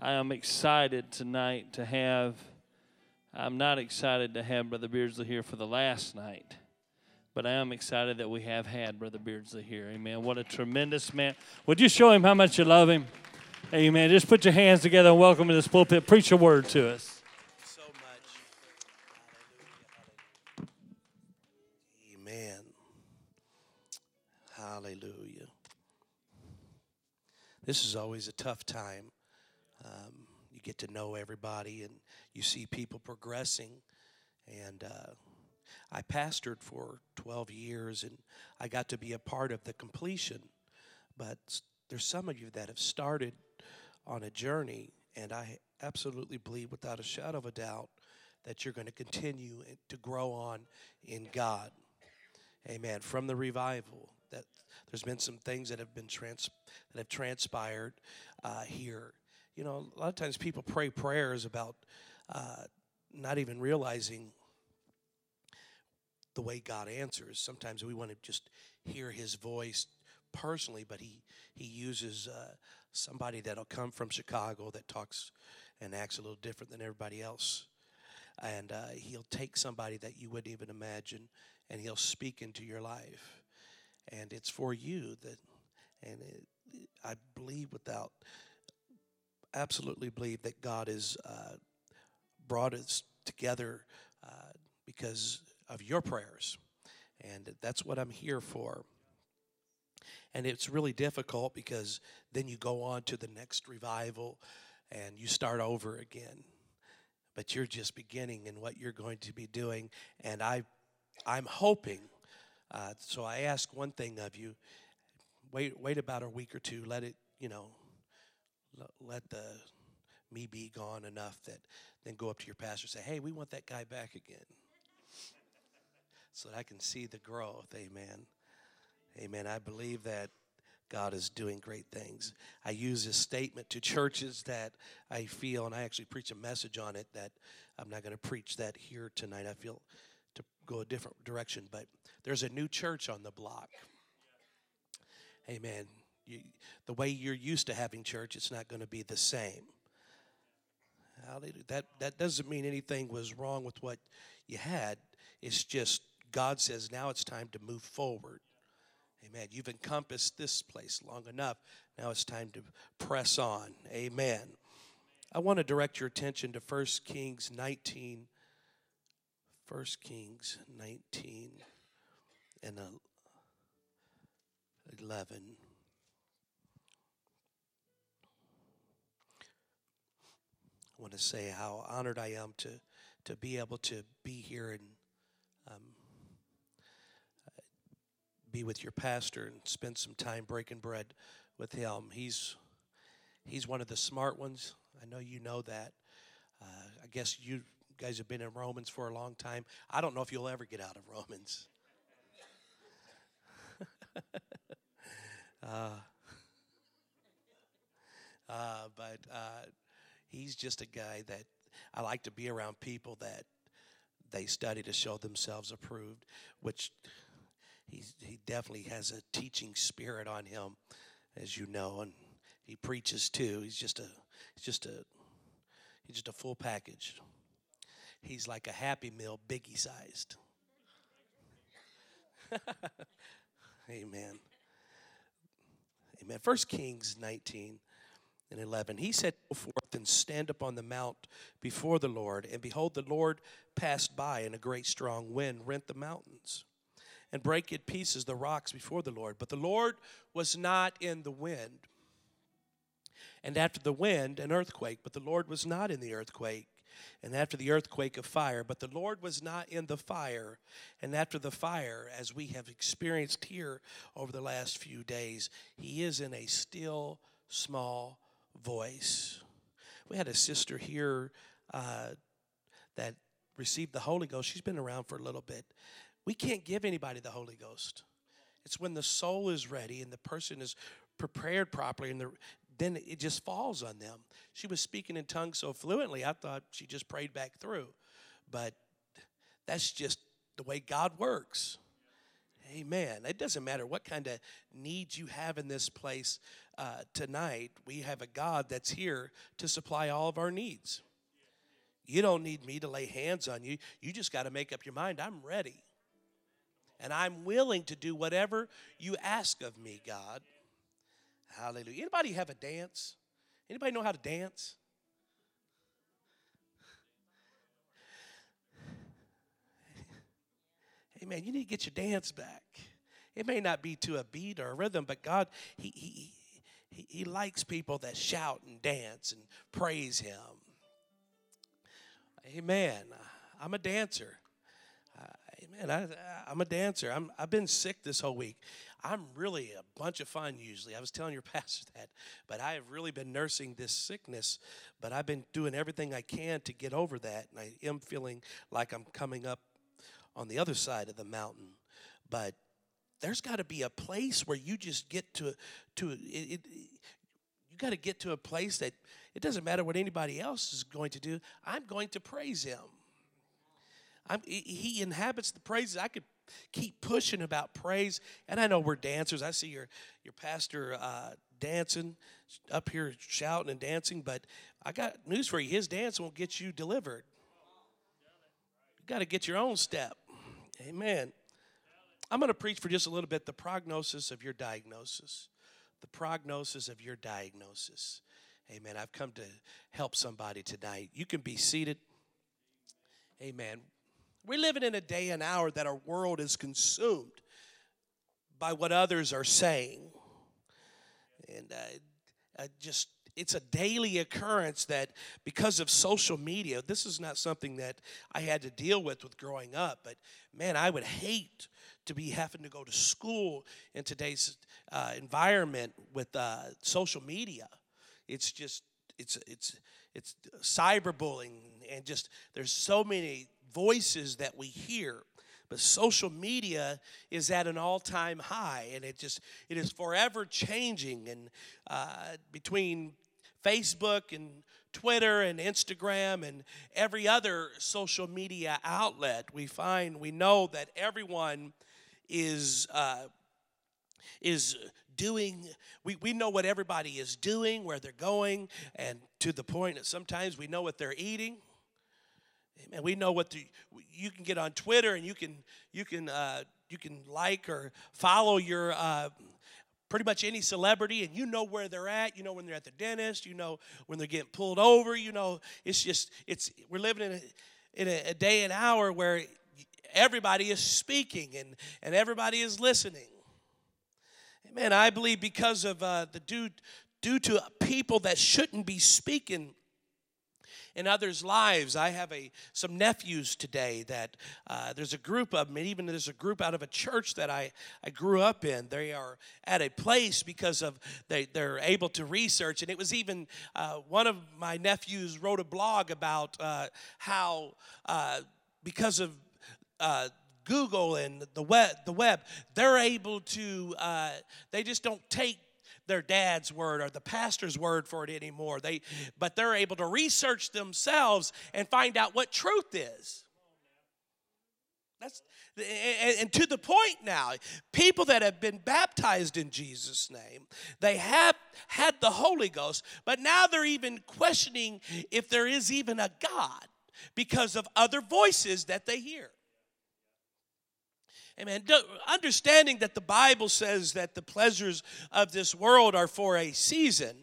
I am excited tonight to have, I'm not excited to have Brother Beardsley here for the last night, but I am excited that we have had Brother Beardsley here. Amen. What a tremendous man. Would you show him how much you love him? Amen. Just put your hands together and welcome to this pulpit. Preach a word to us. so much. Amen. Hallelujah. This is always a tough time. Um, you get to know everybody and you see people progressing. And uh, I pastored for 12 years and I got to be a part of the completion. But there's some of you that have started on a journey, and I absolutely believe, without a shadow of a doubt, that you're going to continue to grow on in God. Amen. From the revival, that there's been some things that have been trans that have transpired uh, here. You know, a lot of times people pray prayers about uh, not even realizing the way God answers. Sometimes we want to just hear His voice personally, but He He uses uh, somebody that'll come from Chicago that talks and acts a little different than everybody else. And uh, he'll take somebody that you wouldn't even imagine and he'll speak into your life. And it's for you that, and it, I believe without, absolutely believe that God has uh, brought us together uh, because of your prayers. And that's what I'm here for. And it's really difficult because then you go on to the next revival and you start over again. But you're just beginning in what you're going to be doing. And I, I'm hoping. Uh, so I ask one thing of you: wait, wait about a week or two. Let it, you know, let the me be gone enough that then go up to your pastor and say, "Hey, we want that guy back again," so that I can see the growth. Amen. Amen. I believe that God is doing great things. I use this statement to churches that I feel, and I actually preach a message on it that I'm not going to preach that here tonight. I feel to go a different direction, but there's a new church on the block. Amen. You, the way you're used to having church, it's not going to be the same. That, that doesn't mean anything was wrong with what you had. It's just God says now it's time to move forward. Amen. You've encompassed this place long enough. Now it's time to press on. Amen. I want to direct your attention to 1 Kings 19. 1 Kings 19 and 11. I want to say how honored I am to, to be able to be here and um, be with your pastor and spend some time breaking bread with him. He's he's one of the smart ones. I know you know that. Uh, I guess you guys have been in Romans for a long time. I don't know if you'll ever get out of Romans. uh, uh, but uh, he's just a guy that I like to be around people that they study to show themselves approved, which he's, he definitely has a teaching spirit on him, as you know, and he preaches too. He's just a he's just a he's just a full package. He's like a happy meal, biggie sized. Amen. Amen. First Kings 19 and 11. He said, Go forth and stand upon the mount before the Lord. And behold, the Lord passed by, and a great strong wind rent the mountains and break in pieces the rocks before the Lord. But the Lord was not in the wind. And after the wind, an earthquake, but the Lord was not in the earthquake. And after the earthquake, a fire, but the Lord was not in the fire. And after the fire, as we have experienced here over the last few days, He is in a still, small voice. We had a sister here uh, that received the Holy Ghost. She's been around for a little bit. We can't give anybody the Holy Ghost. It's when the soul is ready and the person is prepared properly and the, then it just falls on them. She was speaking in tongues so fluently, I thought she just prayed back through. But that's just the way God works. Amen. It doesn't matter what kind of needs you have in this place uh, tonight. We have a God that's here to supply all of our needs. You don't need me to lay hands on you. You just got to make up your mind. I'm ready. And I'm willing to do whatever you ask of me, God. Hallelujah. Anybody have a dance? Anybody know how to dance? Hey man, you need to get your dance back. It may not be to a beat or a rhythm, but God, He He He, he likes people that shout and dance and praise Him. Amen. I'm a dancer. Uh, amen. I, I'm a dancer. I'm, I've been sick this whole week. I'm really a bunch of fun usually. I was telling your pastor that, but I have really been nursing this sickness. But I've been doing everything I can to get over that, and I am feeling like I'm coming up on the other side of the mountain. But there's got to be a place where you just get to to it, it you got to get to a place that it doesn't matter what anybody else is going to do. I'm going to praise Him. I'm, he inhabits the praises. I could keep pushing about praise, and I know we're dancers. I see your your pastor uh, dancing up here, shouting and dancing. But I got news for you: his dance won't get you delivered. You got to get your own step. Amen. I'm going to preach for just a little bit the prognosis of your diagnosis. The prognosis of your diagnosis. Amen. I've come to help somebody tonight. You can be seated. Amen. We're living in a day and hour that our world is consumed by what others are saying. And uh, just it's a daily occurrence that because of social media, this is not something that I had to deal with with growing up, but man, I would hate to be having to go to school in today's uh, environment with uh, social media. It's just it's it's it's cyberbullying and just there's so many voices that we hear but social media is at an all-time high and it just it is forever changing and uh, between Facebook and Twitter and Instagram and every other social media outlet, we find, we know that everyone is, uh, is doing, we, we know what everybody is doing, where they're going, and to the point that sometimes we know what they're eating. And We know what the, you can get on Twitter and you can you can uh, you can like or follow your uh, pretty much any celebrity and you know where they're at. You know when they're at the dentist. You know when they're getting pulled over. You know it's just it's we're living in a, in a, a day and hour where everybody is speaking and and everybody is listening. Amen i believe because of uh, the due due to people that shouldn't be speaking in others' lives. I have a some nephews today that uh, there's a group of them, and even there's a group out of a church that I, I grew up in. They are at a place because of they, they're able to research. And it was even uh, one of my nephews wrote a blog about uh, how uh, because of uh, Google and the web, the web, they're able to. Uh, they just don't take their dad's word or the pastor's word for it anymore. They, but they're able to research themselves and find out what truth is. That's and, to the point now, people that have been baptized in Jesus' name, they have had the Holy Ghost, but now they're even questioning if there is even a God because of other voices that they hear. Amen. Understanding that the Bible says that the pleasures of this world are for a season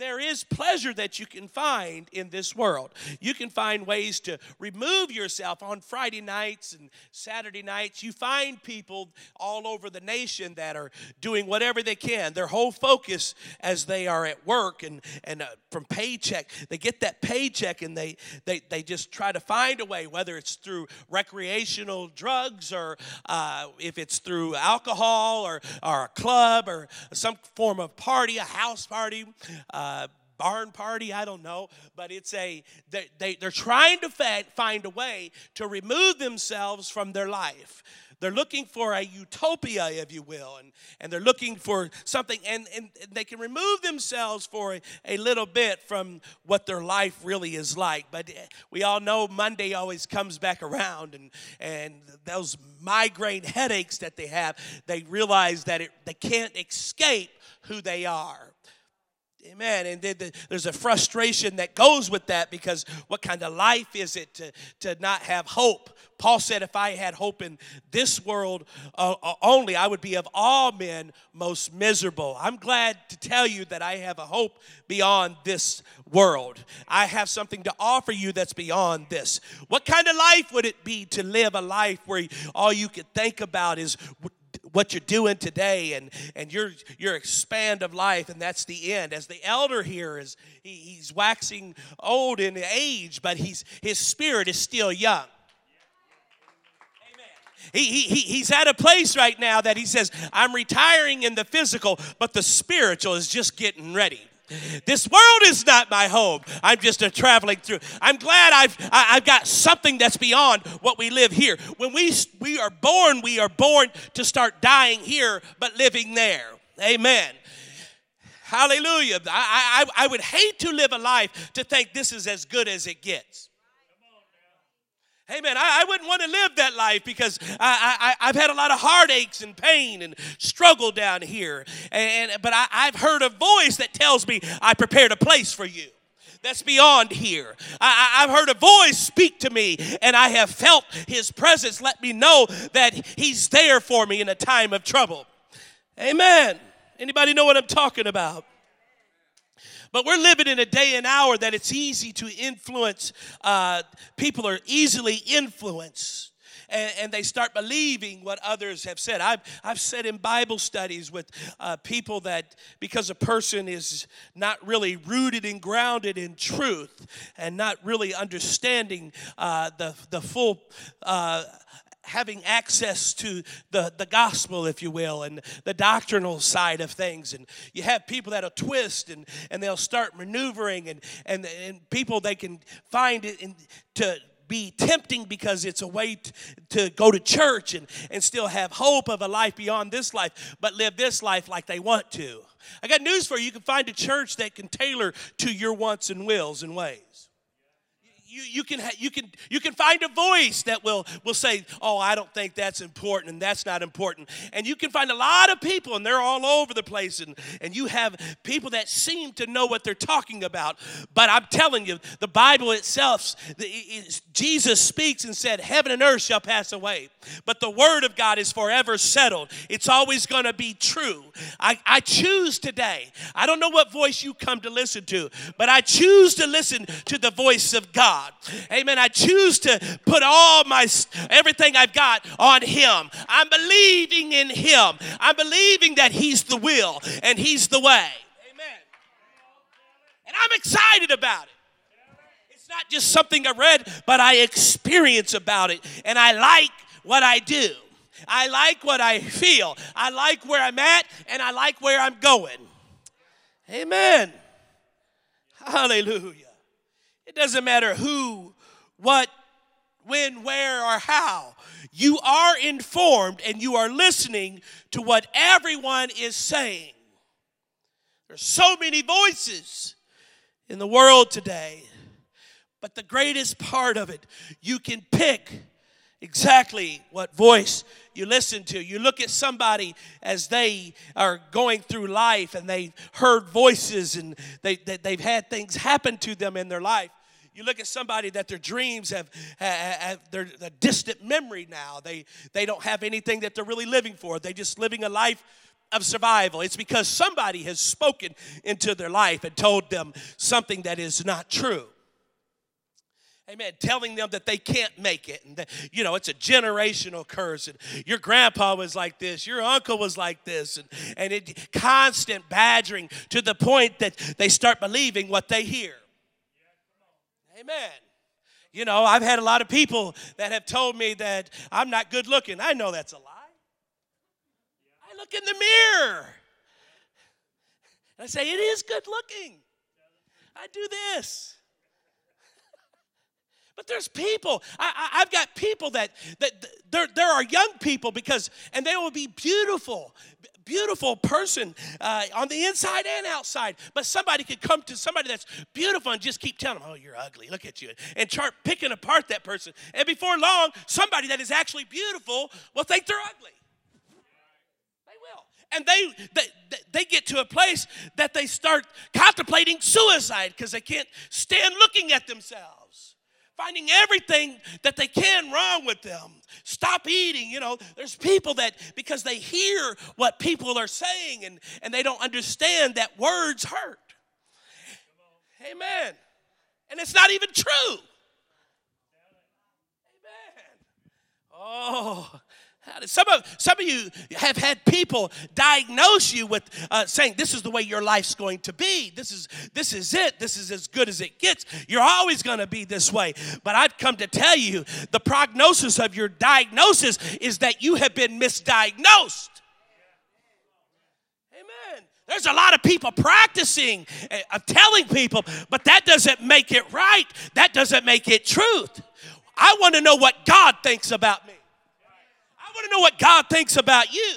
there is pleasure that you can find in this world. You can find ways to remove yourself on Friday nights and Saturday nights. You find people all over the nation that are doing whatever they can. Their whole focus as they are at work and, and uh, from paycheck, they get that paycheck and they, they, they just try to find a way, whether it's through recreational drugs or uh, if it's through alcohol or, or a club or some form of party, a house party. Uh, barn party. I don't know, but it's a they, they they're trying to find a way to remove themselves from their life. They're looking for a utopia, if you will, and, and they're looking for something, and, and they can remove themselves for a, a little bit from what their life really is like. But eh, we all know Monday always comes back around, and, and those migraine headaches that they have, they realize that it, they can't escape who they are. Amen. And then there's a frustration that goes with that because what kind of life is it to, to not have hope? Paul said, If I had hope in this world uh, uh, only, I would be of all men most miserable. I'm glad to tell you that I have a hope beyond this world. I have something to offer you that's beyond this. What kind of life would it be to live a life where all you could think about is what you're doing today and and your your expand of life and that's the end as the elder here is he, he's waxing old in age but he's his spirit is still young he, he, he's at a place right now that he says, I'm retiring in the physical, but the spiritual is just getting ready. This world is not my home. I'm just a traveling through. I'm glad I've I've got something that's beyond what we live here. When we we are born, we are born to start dying here, but living there. Amen. Hallelujah. I, I, I would hate to live a life to think this is as good as it gets. Amen. I, I wouldn't want to live that life because I, I, have had a lot of heartaches and pain and struggle down here. And, but I, I've heard a voice that tells me I prepared a place for you that's beyond here. I, have heard a voice speak to me, and I have felt his presence let me know that he's there for me in a time of trouble. Amen. Anybody know what I'm talking about? But we're living in a day and hour that it's easy to influence. Uh, people are easily influenced. And, and, they start believing what others have said. I've, I've said in Bible studies with uh, people that because a person is not really rooted and grounded in truth and not really understanding uh, the, the full uh, having access to the, the gospel, if you will, and the doctrinal side of things. And you have people that'll twist and, and they'll start maneuvering, and, and, and people they can find it in, to, be tempting because it's a way to, to, go to church and, and still have hope of a life beyond this life, but live this life like they want to. I got news for you. You can find a church that can tailor to your wants and wills and ways you, you can you can you can find a voice that will will say oh i don't think that's important and that's not important. And you can find a lot of people and they're all over the place and and you have people that seem to know what they're talking about. But i'm telling you the bible itself the, jesus speaks and said heaven and earth shall pass away but the word of god is forever settled. It's always going to be true. I, I choose today. I don't know what voice you come to listen to but i choose to listen to the voice of god God. Amen. I choose to put all my everything I've got on him. I'm believing in him. I'm believing that he's the will and he's the way. Amen. And I'm excited about it. It's not just something I read, but I experience about it and I like what I do. I like what I feel. I like where I'm at and I like where I'm going. Amen. Hallelujah. It doesn't matter who, what, when, where, or how. You are informed and you are listening to what everyone is saying. There's so many voices in the world today, but the greatest part of it, you can pick exactly what voice you listen to. You look at somebody as they are going through life and they've heard voices and they, they, have had things happen to them in their life. You look at somebody that their dreams have, have they're a distant memory now. They, they don't have anything that they're really living for. They're just living a life of survival. It's because somebody has spoken into their life and told them something that is not true. Amen. Telling them that they can't make it. And, that, you know, it's a generational curse. And your grandpa was like this, your uncle was like this. And, and it constant badgering to the point that they start believing what they hear. Amen. You know, I've had a lot of people that have told me that I'm not good looking. I know that's a lie. I look in the mirror. and I say, it is good looking. I do this. But there's people. I, have got people that that there there are young people because and they will be beautiful, beautiful person uh, on the inside and outside. But somebody could come to somebody that's beautiful and just keep telling them, "Oh, you're ugly. Look at you," and start picking apart that person. And before long, somebody that is actually beautiful will think they're ugly. They will, and they they, they get to a place that they start contemplating suicide because they can't stand looking at themselves finding everything that they can wrong with them. Stop eating. You know, there's people that, because they hear what people are saying and, and they don't understand that words hurt. Amen. And it's not even true. Amen. Oh, some of, some of you have had people diagnose you with uh, saying this is the way your life's going to be. This is, this is it. This is as good as it gets. You're always going to be this way. But I've come to tell you the prognosis of your diagnosis is that you have been misdiagnosed. Amen. There's a lot of people practicing, uh, telling people, but that doesn't make it right. That doesn't make it truth. I want to know what God thinks about me. I want to know what God thinks about you.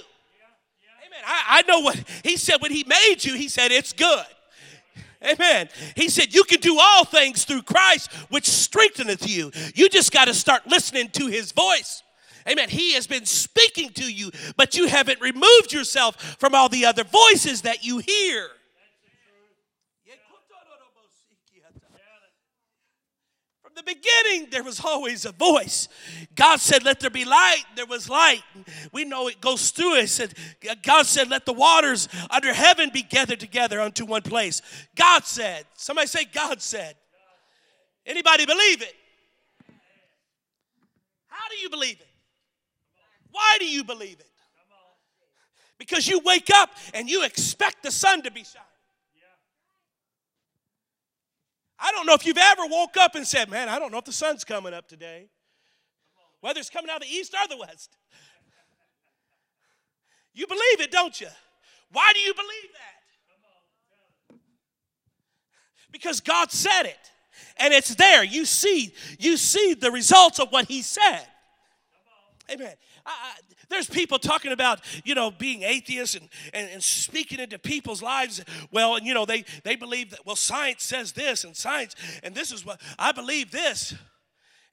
Amen. I, I know what He said when He made you, He said, it's good. Amen. He said, You can do all things through Christ, which strengtheneth you. You just got to start listening to His voice. Amen. He has been speaking to you, but you haven't removed yourself from all the other voices that you hear. The beginning, there was always a voice. God said, Let there be light. There was light. We know it goes through it. God said, Let the waters under heaven be gathered together unto one place. God said. Somebody say, God said. Anybody believe it? How do you believe it? Why do you believe it? Because you wake up and you expect the sun to be shining. I don't know if you've ever woke up and said, Man, I don't know if the sun's coming up today. Whether it's coming out of the east or the west. You believe it, don't you? Why do you believe that? Because God said it. And it's there. You see, you see the results of what He said. Amen. I, I, there's people talking about, you know, being atheists and, and, and, speaking into people's lives. Well, and, you know, they, they believe that, well, science says this and science, and this is what, I believe this.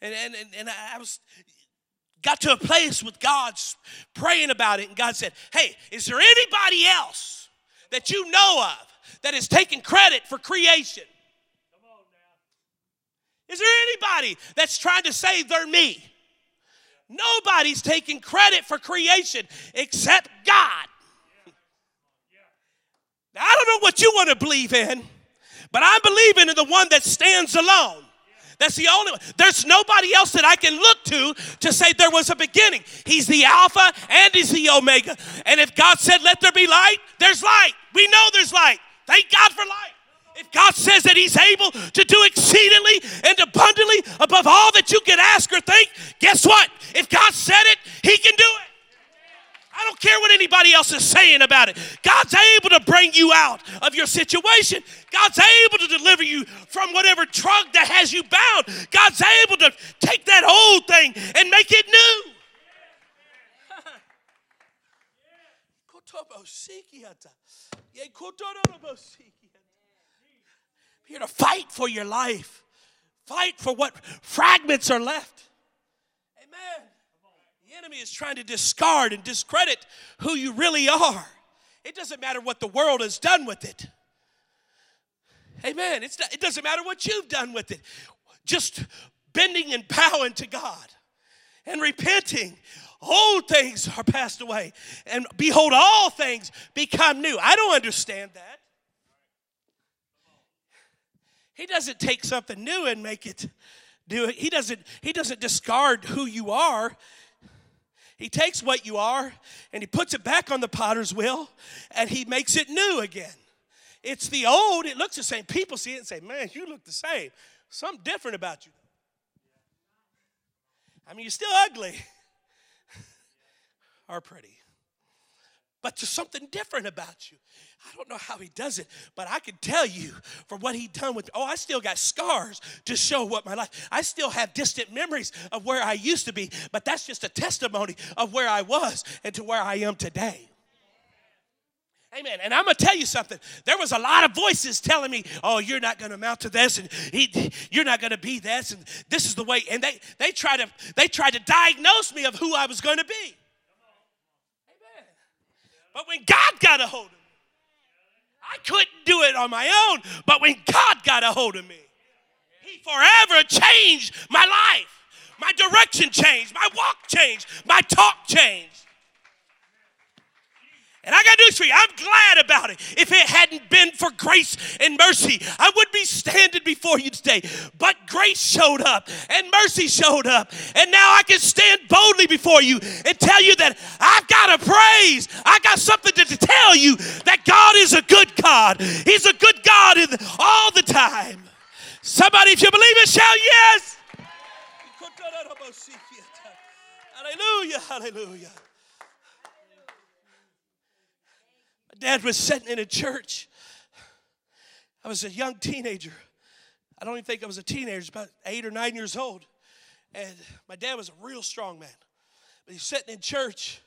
And, and, and, and I was, got to a place with God praying about it, and God said, hey, is there anybody else that you know of that is taking credit for creation? Is there anybody that's trying to say they're me? Nobody's taking credit for creation except God. Now, I don't know what you want to believe in, but I'm believing in the one that stands alone. That's the only one. There's nobody else that I can look to to say there was a beginning. He's the Alpha and He's the Omega. And if God said, let there be light, there's light. We know there's light. Thank God for light. If God says that He's able to do exceedingly and abundantly above all that you can ask or think, guess what? If God said it, He can do it. I don't care what anybody else is saying about it. God's able to bring you out of your situation. God's able to deliver you from whatever drug that has you bound. God's able to take that old thing and make it new. You're to fight for your life. Fight for what fragments are left. Amen. The enemy is trying to discard and discredit who you really are. It doesn't matter what the world has done with it. Amen. It's not, it doesn't matter what you've done with it. Just bending and bowing to God and repenting. Old things are passed away, and behold, all things become new. I don't understand that. He doesn't take something new and make it do it. He doesn't, he doesn't discard who you are. He takes what you are and he puts it back on the potter's wheel and he makes it new again. It's the old, it looks the same. People see it and say, Man, you look the same. Something different about you. I mean, you're still ugly or pretty. But there's something different about you. I don't know how he does it, but I can tell you from what he done with. Oh, I still got scars to show what my life. I still have distant memories of where I used to be, but that's just a testimony of where I was and to where I am today. Amen. And I'm gonna tell you something. There was a lot of voices telling me, "Oh, you're not gonna amount to this, and he, you're not gonna be this, and this is the way." And they they tried to they tried to diagnose me of who I was gonna be. But when God got a hold of me, I couldn't do it on my own. But when God got a hold of me, He forever changed my life. My direction changed. My walk changed. My talk changed. And I got news for you. I'm glad about it. If it hadn't been for grace and mercy, I would be standing before you today. But grace showed up and mercy showed up. And now I can stand boldly before you and tell you that I've got a praise. I got something to tell you that God is a good God. He's a good God in all the time. Somebody, if you believe it, shout yes. Hallelujah, hallelujah. Dad was sitting in a church. I was a young teenager. I don't even think I was a teenager, about eight or nine years old. And my dad was a real strong man. But he's sitting in church.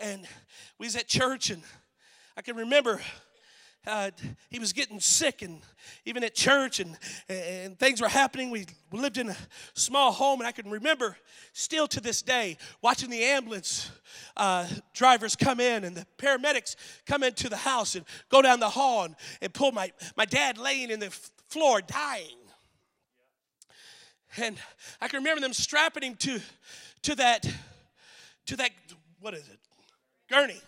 And we was at church, and I can remember uh, he was getting sick and even at church and, and things were happening. We lived in a small home and i can remember still to this day watching the ambulance uh, drivers come in and the paramedics come into the house and go down the hall and, and pull my, my dad laying in the floor dying. And i can remember them strapping him to to that to that what is it? Gurney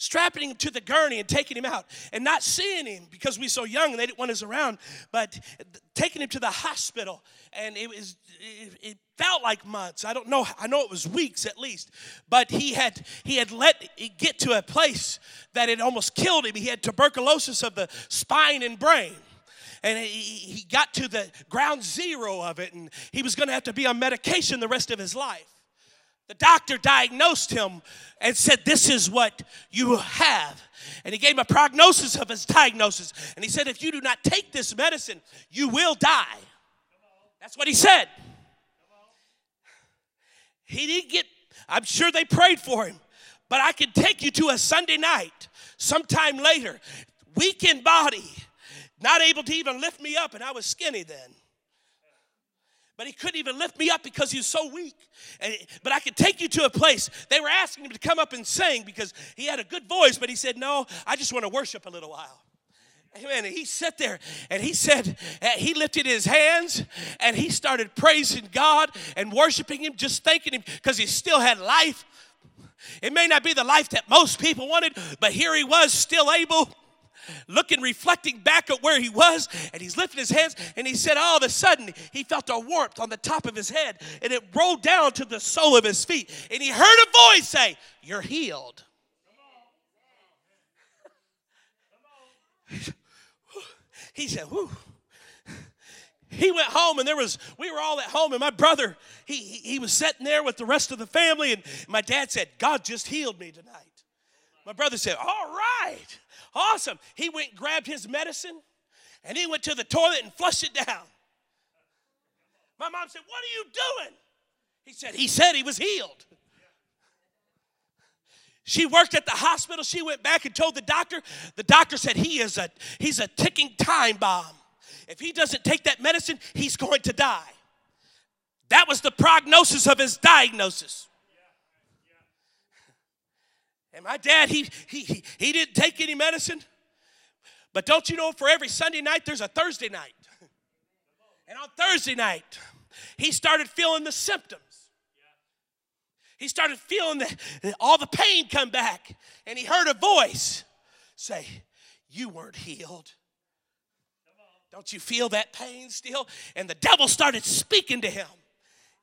strapping him to the gurney and taking him out and not seeing him because we so young and they didn't want us around, but taking him to the hospital. And it was, it, it felt like months. I don't know. I know it was weeks at least, but he had, he had let it get to a place that it almost killed him. He had tuberculosis of the spine and brain and he got to the ground zero of it, and he was going to have to be on medication the rest of his life. The doctor diagnosed him and said, This is what you have. And he gave him a prognosis of his diagnosis. And he said, If you do not take this medicine, you will die. That's what he said. He didn't get, I'm sure they prayed for him, but I can take you to a Sunday night sometime later, weak in body, not able to even lift me up, and I was skinny then but he couldn't even lift me up because he was so weak. And, but I could take you to a place. They were asking him to come up and sing because he had a good voice, but he said, No, I just want to worship a little while. Amen. And he sat there and he said, he lifted his hands and he started praising God and worshiping him, just thanking him because he still had life. It may not be the life that most people wanted, but here he was, still able looking, reflecting back at where he was, and he's lifting his hands, and he said, all of a sudden, he felt a warmth on the top of his head, and it rolled down to the sole of his feet, and he heard a voice say, You're healed. he said, Whew. He went home and there was, we were all at home and my brother, he, he, he was sitting there with the rest of the family and my dad said, God just healed me tonight. My brother said, All right. Awesome. He went grabbed his medicine and he went to the toilet and flushed it down. My mom said, What are you doing? He said, He said he was healed. She worked at the hospital. She went back and told the doctor. The doctor said he is a he's a ticking time bomb. If he doesn't take that medicine, he's going to die. That was the prognosis of his diagnosis. And my dad, he, he, he didn't take any medicine. But don't you know, for every Sunday night, there's a Thursday night. And on Thursday night, he started feeling the symptoms. He started feeling the, all the pain come back. And he heard a voice say, You weren't healed. Don't you feel that pain still? And the devil started speaking to him.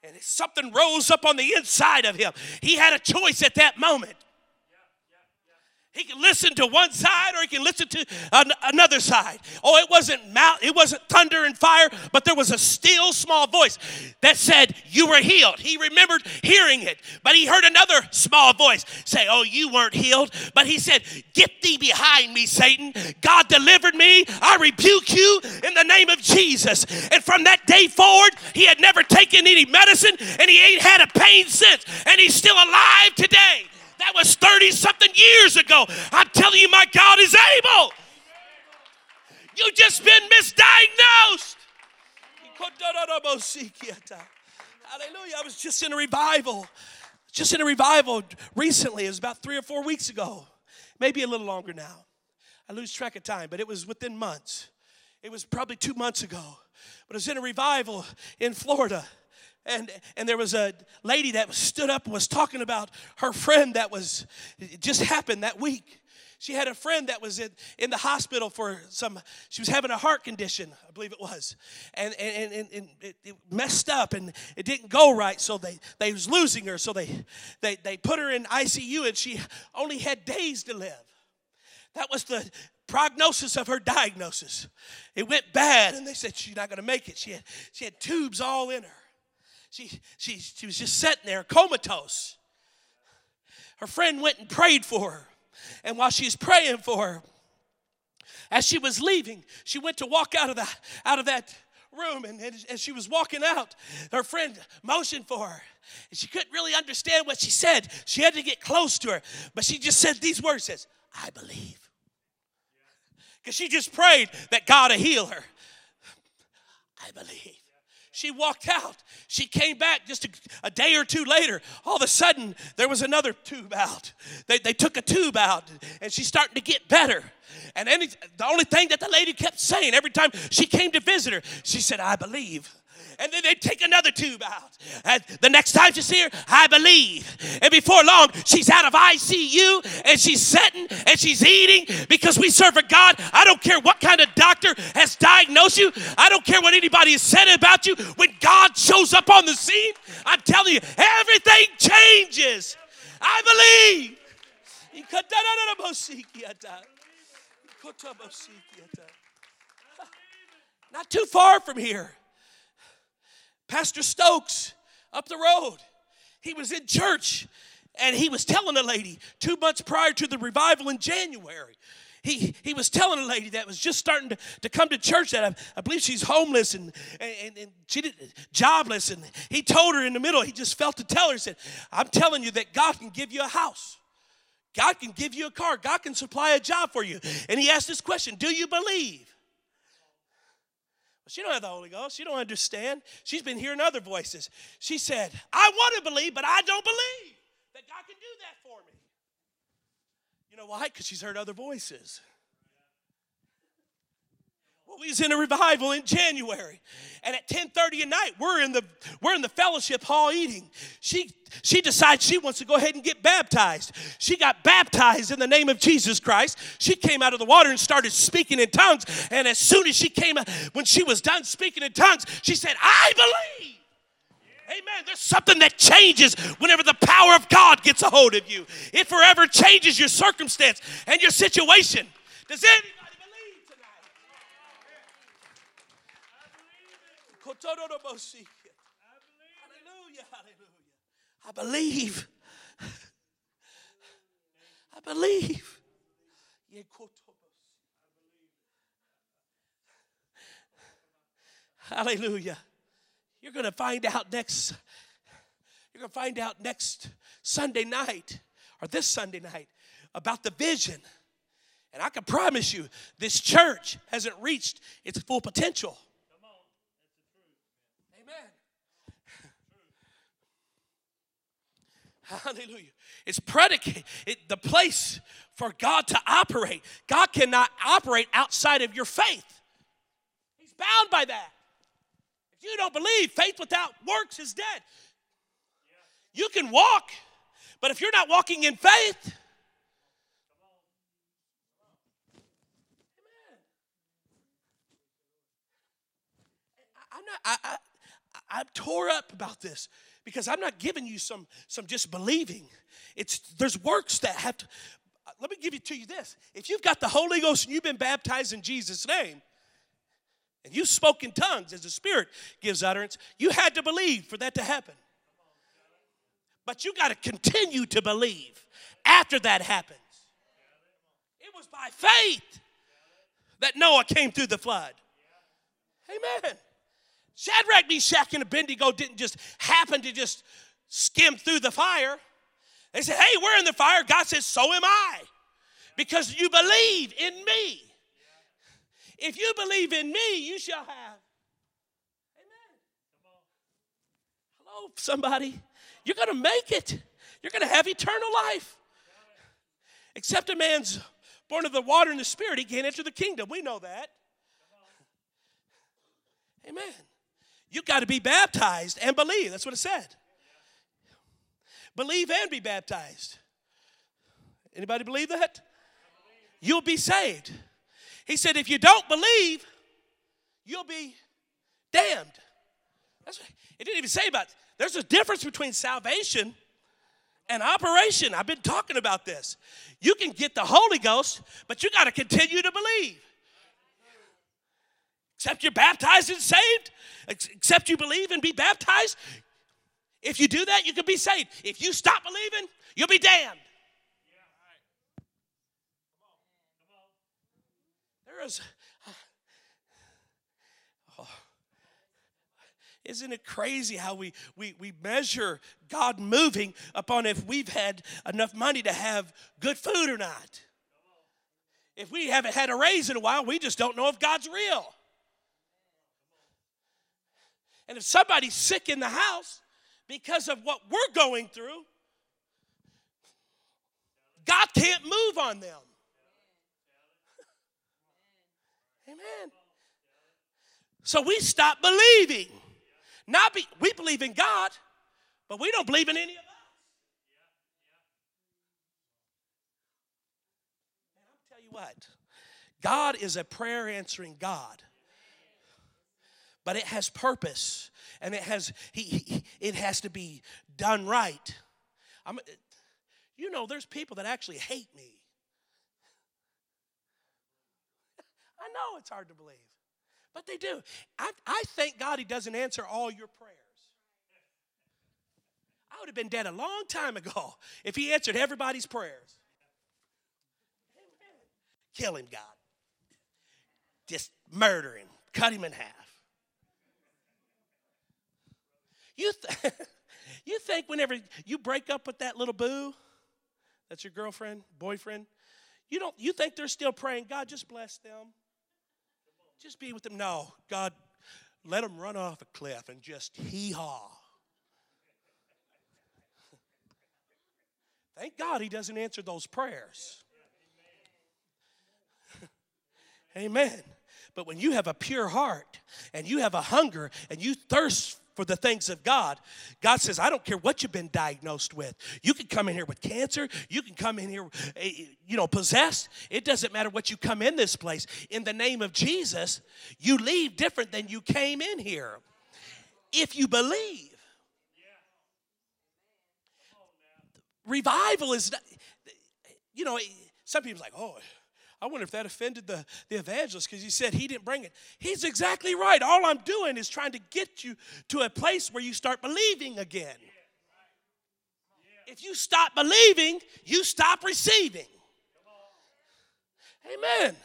And something rose up on the inside of him. He had a choice at that moment. He can listen to one side or he can listen to an- another side. Oh, it wasn't it wasn't thunder and fire, but there was a still small voice that said, "You were healed." He remembered hearing it, but he heard another small voice say, "Oh, you weren't healed." But he said, "Get thee behind me, Satan. God delivered me. I rebuke you in the name of Jesus." And from that day forward, he had never taken any medicine and he ain't had a pain since, and he's still alive today. That was 30 something years ago. I'm telling you, my God is able. You just been misdiagnosed. Hallelujah. I was just in a revival. Just in a revival recently. It was about three or four weeks ago. Maybe a little longer now. I lose track of time, but it was within months. It was probably two months ago. But I was in a revival in Florida and and there was a lady that stood up and was talking about her friend that was just happened that week. She had a friend that was in, in the hospital for some she was having a heart condition i believe it was. And and, and, and it, it, messed up and it didn't go right so they they was losing her so they they, they put her in icu and she only had days to live. That was the prognosis of her diagnosis. It went bad and they said she's not going to make it. She had she had tubes all in her she, she, she was just sitting there comatose. Her friend went and prayed for her. And while she was praying for her, as she was leaving, she went to walk out of that, out of that room. And, and as she was walking out, her friend motioned for her. And she couldn't really understand what she said. She had to get close to her. But she just said these words says, I believe. Because she just prayed that God would heal her. I believe. She walked out. She came back just a, a, day or two later. All of a sudden, there was another tube out. They, they took a tube out, and she's starting to get better. And any, the only thing that the lady kept saying every time she came to visit her, she said, I believe and then they take another tube out. And the next time you see her, I believe. And before long, she's out of ICU and she's sitting and she's eating because we serve a God. I don't care what kind of doctor has diagnosed you, I don't care what anybody has said about you. When God shows up on the scene, I'm telling you, everything changes. I believe. Not too far from here. Pastor Stokes up the road. He was in church and he was telling a lady two months prior to the revival in January. He, he was telling a lady that was just starting to, to come to church that I, I believe she's homeless and, and, and she did jobless. And he told her in the middle, he just felt to tell her, he said, I'm telling you that God can give you a house. God can give you a car. God can supply a job for you. And he asked this question Do you believe? She don't have the Holy Ghost. She don't understand. She's been hearing other voices. She said, I want to believe, but I don't believe that God can do that for me. You know why? Because she's heard other voices. Was in a revival in January, and at 10:30 at night, we're in the we're in the fellowship hall eating. She she decides she wants to go ahead and get baptized. She got baptized in the name of Jesus Christ. She came out of the water and started speaking in tongues. And as soon as she came, out, when she was done speaking in tongues, she said, "I believe." Amen. There's something that changes whenever the power of God gets a hold of you. It forever changes your circumstance and your situation. Does anybody? Hallelujah, hallelujah. I believe. I believe. Hallelujah. You're going to find out next you're going to find out next Sunday night or this Sunday night about the vision. And I can promise you this church hasn't reached its full potential. Hallelujah. It's predicated, it, the place for God to operate. God cannot operate outside of your faith. He's bound by that. If you don't believe, faith without works is dead. You can walk, but if you're not walking in faith, I'm not, I, I, I'm tore up about this because I'm not giving you some, some just believing. It's there's works that have to uh, let me give it to you this. If you've got the Holy Ghost and you've been baptized in Jesus' name, and you spoke in tongues as the Spirit gives utterance, you had to believe for that to happen. But you got to continue to believe after that happens. It was by faith that Noah came through the flood. Amen. Shadrach, Meshach, and Abednego didn't just happen to just skim through the fire. They said, Hey, we're in the fire. God says, So am I. Because you believe in me. If you believe in me, you shall have. Amen. Hello, somebody. You're going to make it. You're going to have eternal life. Except a man's born of the water and the spirit, he can't enter the kingdom. We know that. Amen. You got to be baptized and believe. That's what it said. Believe and be baptized. Anybody believe that? You'll be saved. He said, if you don't believe, you'll be damned. That's what, it didn't even say about. There's a difference between salvation and operation. I've been talking about this. You can get the Holy Ghost, but you got to continue to believe. Except you're baptized and saved, except you believe and be baptized. If you do that, you can be saved. If you stop believing, you'll be damned. There is. Uh, oh, isn't it crazy how we, we, we measure God moving upon if we've had enough money to have good food or not? If we haven't had a raise in a while, we just don't know if God's real. And if somebody's sick in the house because of what we're going through, God can't move on them. Amen. So we stop believing. Not be, we believe in God, but we don't believe in any of us. And I'll tell you what, God is a prayer answering God but it has purpose and it has he, he, it has to be done right. I'm, you know there's people that actually hate me. I know it's hard to believe but they do. I, I thank god he doesn't answer all your prayers. I would have been dead a long time ago if he answered everybody's prayers. Kill him god. Just murder him. Cut him in half You, th- you think whenever you break up with that little boo, that's your girlfriend, boyfriend, you don't you think they're still praying, God, just bless them. Just be with them. No, God, let them run off a cliff and just hee haw. Thank God he doesn't answer those prayers. Amen. But when you have a pure heart and you have a hunger and you thirst for the things of God. God says, I don't care what you've been diagnosed with. You can come in here with cancer. You can come in here, eh, you know, possessed. It doesn't matter what you come in this place. In the name of Jesus, you leave different than you came in here. If you believe. Revival is, you know, some people's like, oh, I wonder if that offended the, the evangelist because he said he didn't bring it. He's exactly right. All I'm doing is trying to get you to a place where you start believing again. If you stop believing, you stop receiving. Amen.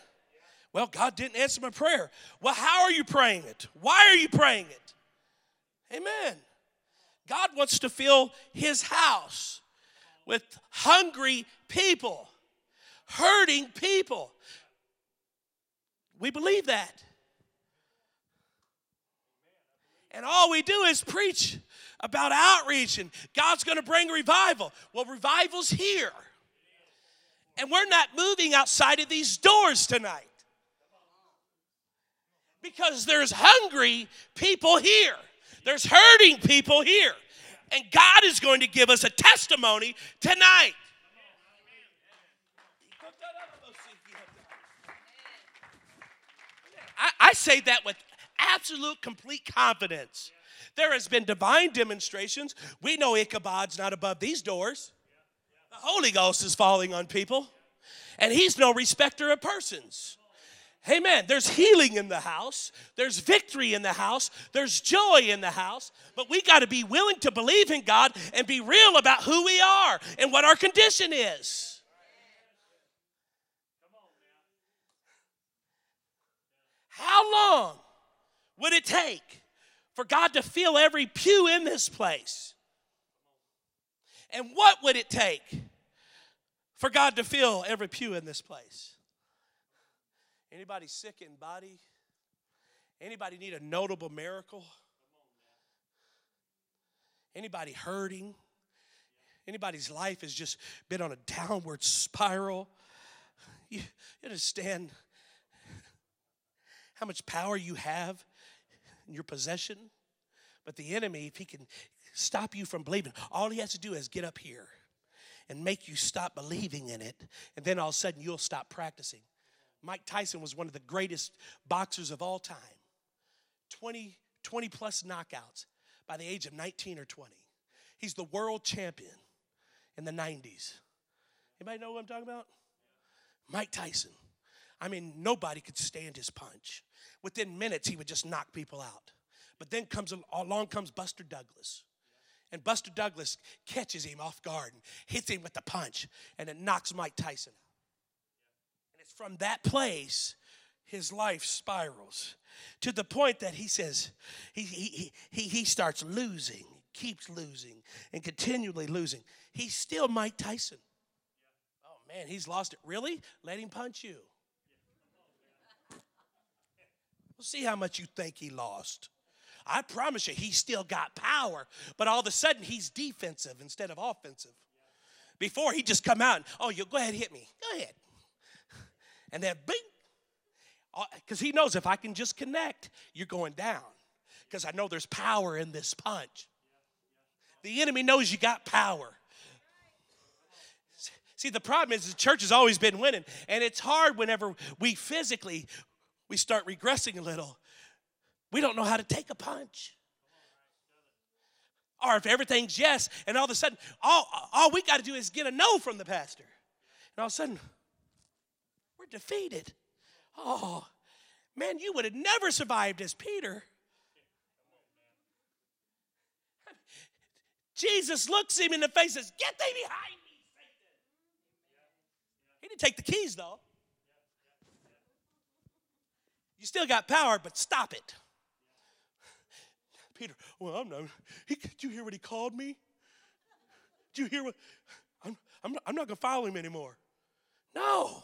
Well, God didn't answer my prayer. Well, how are you praying it? Why are you praying it? Amen. God wants to fill his house with hungry people hurting people. We believe that. And all we do is preach about outreach and God's going to bring revival. Well, revival's here. And we're not moving outside of these doors tonight. Because there's hungry people here. There's hurting people here. And God is going to give us a testimony tonight. I, I say that with absolute, complete confidence. There has been divine demonstrations. We know Ichabod's not above these doors. The Holy Ghost is falling on people. And He's no respecter of persons. Amen. There's healing in the house. There's victory in the house. There's joy in the house. But we got to be willing to believe in God and be real about who we are and what our condition is. How long would it take for God to fill every pew in this place? And what would it take for God to fill every pew in this place? Anybody sick in body? Anybody need a notable miracle? Anybody hurting? Anybody's life has just been on a downward spiral? You, understand how much power you have in your possession? But the enemy, if he can stop you from believing, all he has to do is get up here and make you stop believing in it, and then all of a sudden you'll stop practicing. Mike Tyson was one of the greatest boxers of all time. 20, 20 plus knockouts by the age of 19 or 20. He's the world champion in the 90s. Anybody know what I'm talking about? Mike Tyson. I mean, nobody could stand his punch. Within minutes, he would just knock people out. But then comes along comes Buster Douglas. And Buster Douglas catches him off guard and hits him with the punch, and it knocks Mike Tyson out. And it's from that place his life spirals to the point that he says he, he, he, he starts losing, keeps losing, and continually losing. He's still Mike Tyson. Oh man, he's lost it. Really? Let him punch you. We'll see how much you think he lost. I promise you, he still got power, but all of a sudden he's defensive instead of offensive. Before he just come out and, oh, you go ahead, hit me. Go ahead. And then bing. Uh, because he knows if I can just connect, you're going down. Because I know there's power in this punch. The enemy knows you got power. See, the problem is the church has always been winning, and it's hard whenever we physically we start regressing a little we don't know how to take a punch. Or if everything's yes, and all of a sudden, all, all we got to do is get a no from the pastor. And all of a sudden, we're defeated. Oh, man, you would have never survived as Peter. Jesus looks him in the face and says, Get thee behind me, Satan. He didn't take the keys, though. You still got power, but stop it. Peter, well, I'm not. He, did you hear what he called me? Did you hear what? I'm, I'm, I'm not going to follow him anymore. No.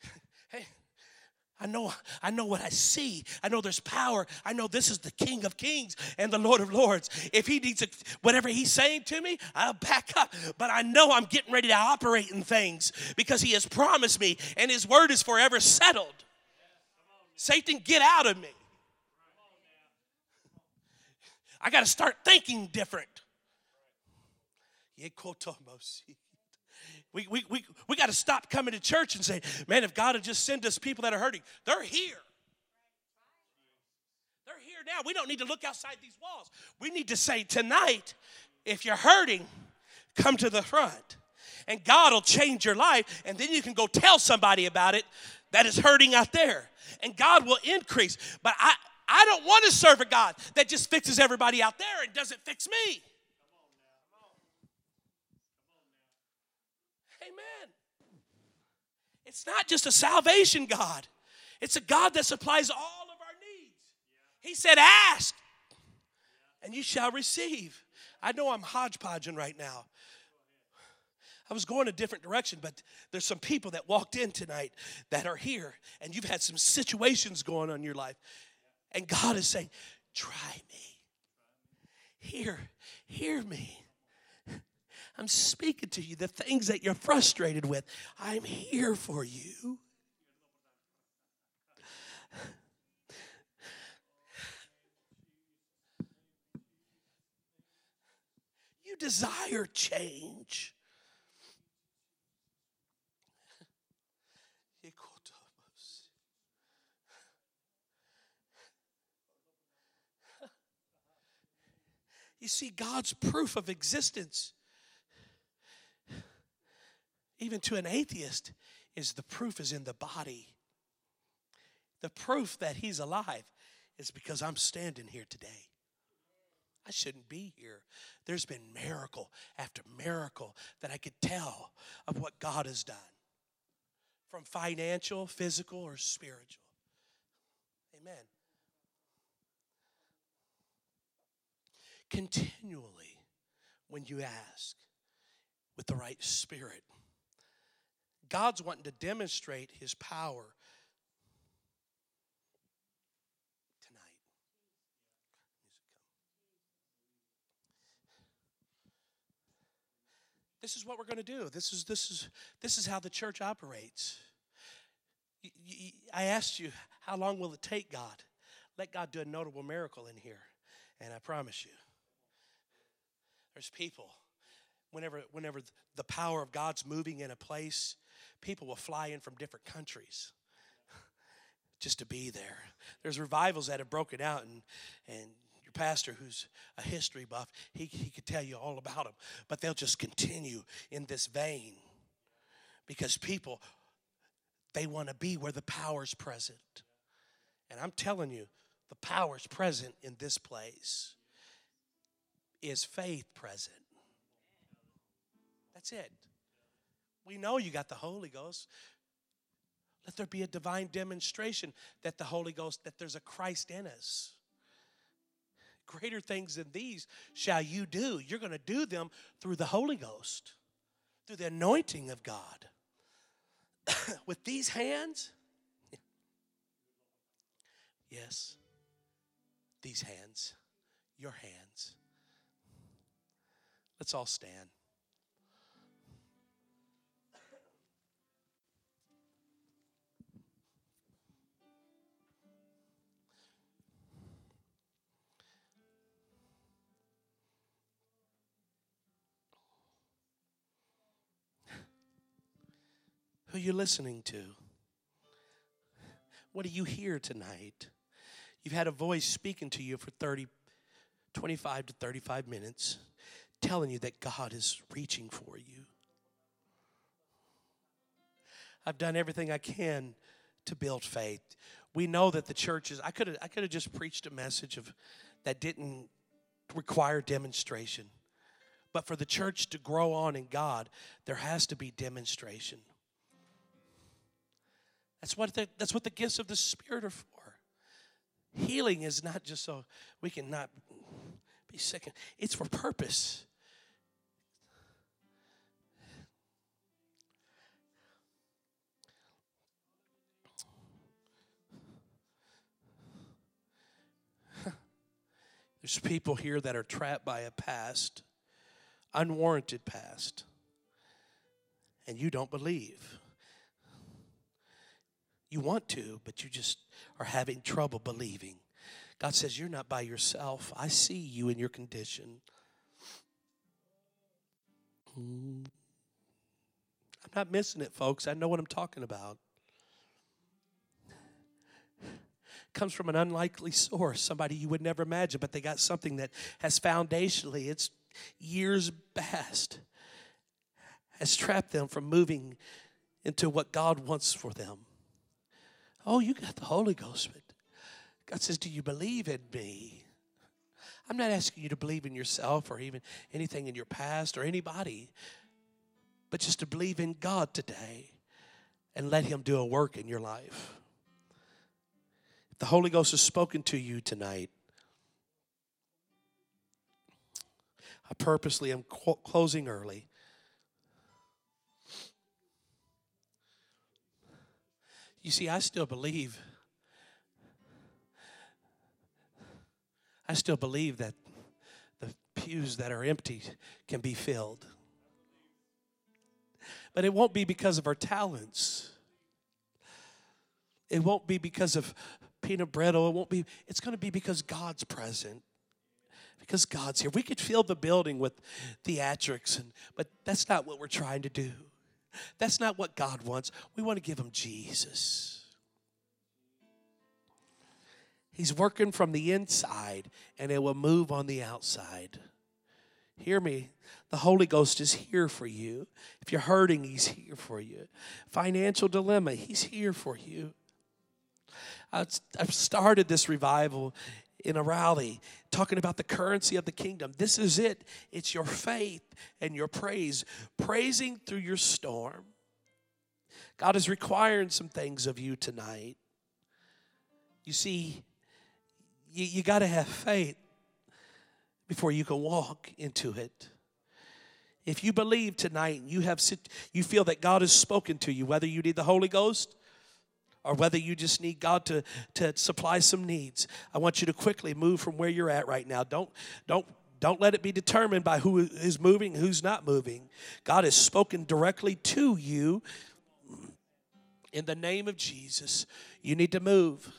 Hey, I know, I know what I see. I know there's power. I know this is the King of Kings and the Lord of Lords. If he needs a, whatever he's saying to me, I'll back up. But I know I'm getting ready to operate in things because he has promised me and his word is forever settled. Satan, get out of me. I got to start thinking different. We, we, we, we got to stop coming to church and say, man, if God had just sent us people that are hurting, they're here. They're here now. We don't need to look outside these walls. We need to say, tonight, if you're hurting, come to the front. And God will change your life, and then you can go tell somebody about it that is hurting out there. And God will increase. But I, I don't want to serve a God that just fixes everybody out there and doesn't fix me. Amen. It's not just a salvation God, it's a God that supplies all of our needs. He said, Ask, and you shall receive. I know I'm hodgepodging right now. I was going a different direction, but there's some people that walked in tonight that are here, and you've had some situations going on in your life. And God is saying, Try me. Hear, hear me. I'm speaking to you the things that you're frustrated with. I'm here for you. You desire change. You see, God's proof of existence, even to an atheist, is the proof is in the body. The proof that he's alive is because I'm standing here today. I shouldn't be here. There's been miracle after miracle that I could tell of what God has done from financial, physical, or spiritual. Amen. Continually, when you ask with the right spirit, God's wanting to demonstrate his power tonight. This is what we're going to do. This is this is this is how the church operates. I asked you, how long will it take God? Let God do a notable miracle in here, and I promise you, there's people. Whenever, whenever the power of God's moving in a place, people will fly in from different countries just to be there. There's revivals that have broken out, and, and your pastor, who's a history buff, he, he could tell you all about them. But they'll just continue in this vein because people, they want to be where the power's present. And I'm telling you, the power's present in this place. Is faith present? That's it. We know you got the Holy Ghost. Let there be a divine demonstration that the Holy Ghost, that there's a Christ in us. Greater things than these shall you do. You're going to do them through the Holy Ghost, through the anointing of God. With these hands, yes, these hands, your hands. Let's all stand. Who are you listening to? What do you hear tonight? You've had a voice speaking to you for 30, 25 to 35 minutes, telling you that God is reaching for you. I've done everything I can to build faith. We know that the church is, I could have I could have just preached a message of that didn't require demonstration. But for the church to grow on in God, there has to be demonstration. That's what the, that's what the gifts of the Spirit are for. Healing is not just so we can not be sick. It's for purpose. There's people here that are trapped by a past, unwarranted past, and you don't believe. You want to, but you just are having trouble believing. God says, You're not by yourself. I see you in your condition. I'm not missing it, folks. I know what I'm talking about. Comes from an unlikely source, somebody you would never imagine, but they got something that has foundationally, it's years past, has trapped them from moving into what God wants for them. Oh, you got the Holy Ghost, but God says, Do you believe in me? I'm not asking you to believe in yourself or even anything in your past or anybody, but just to believe in God today and let Him do a work in your life. The Holy Ghost has spoken to you tonight, I purposely am closing early You see, I still believe. I still believe that the pews that are empty can be filled. But it won't be because of our talents. It won't be because of peanut brittle. It won't be, it's going to be because God's present. Because God's here. We could fill the building with theatrics, and, but that's not what we're trying to do. That's not what God wants. We want to give him Jesus. He's working from the inside and it will move on the outside. Hear me. The Holy Ghost is here for you. If you're hurting, He's here for you. Financial dilemma, He's here for you. I've started this revival in a rally talking about the currency of the kingdom. This is it. It's your faith and your praise, praising through your storm. God is requiring some things of you tonight. You see, you, you got to have faith before you can walk into it. If you believe tonight and you have you feel that God has spoken to you, whether you need the Holy Ghost or whether you just need God to, to supply some needs, I want you to quickly move from where you're at right now. Don't don't don't let it be determined by who is moving, who's not moving. God has spoken directly to you. In the name of Jesus, you need to move.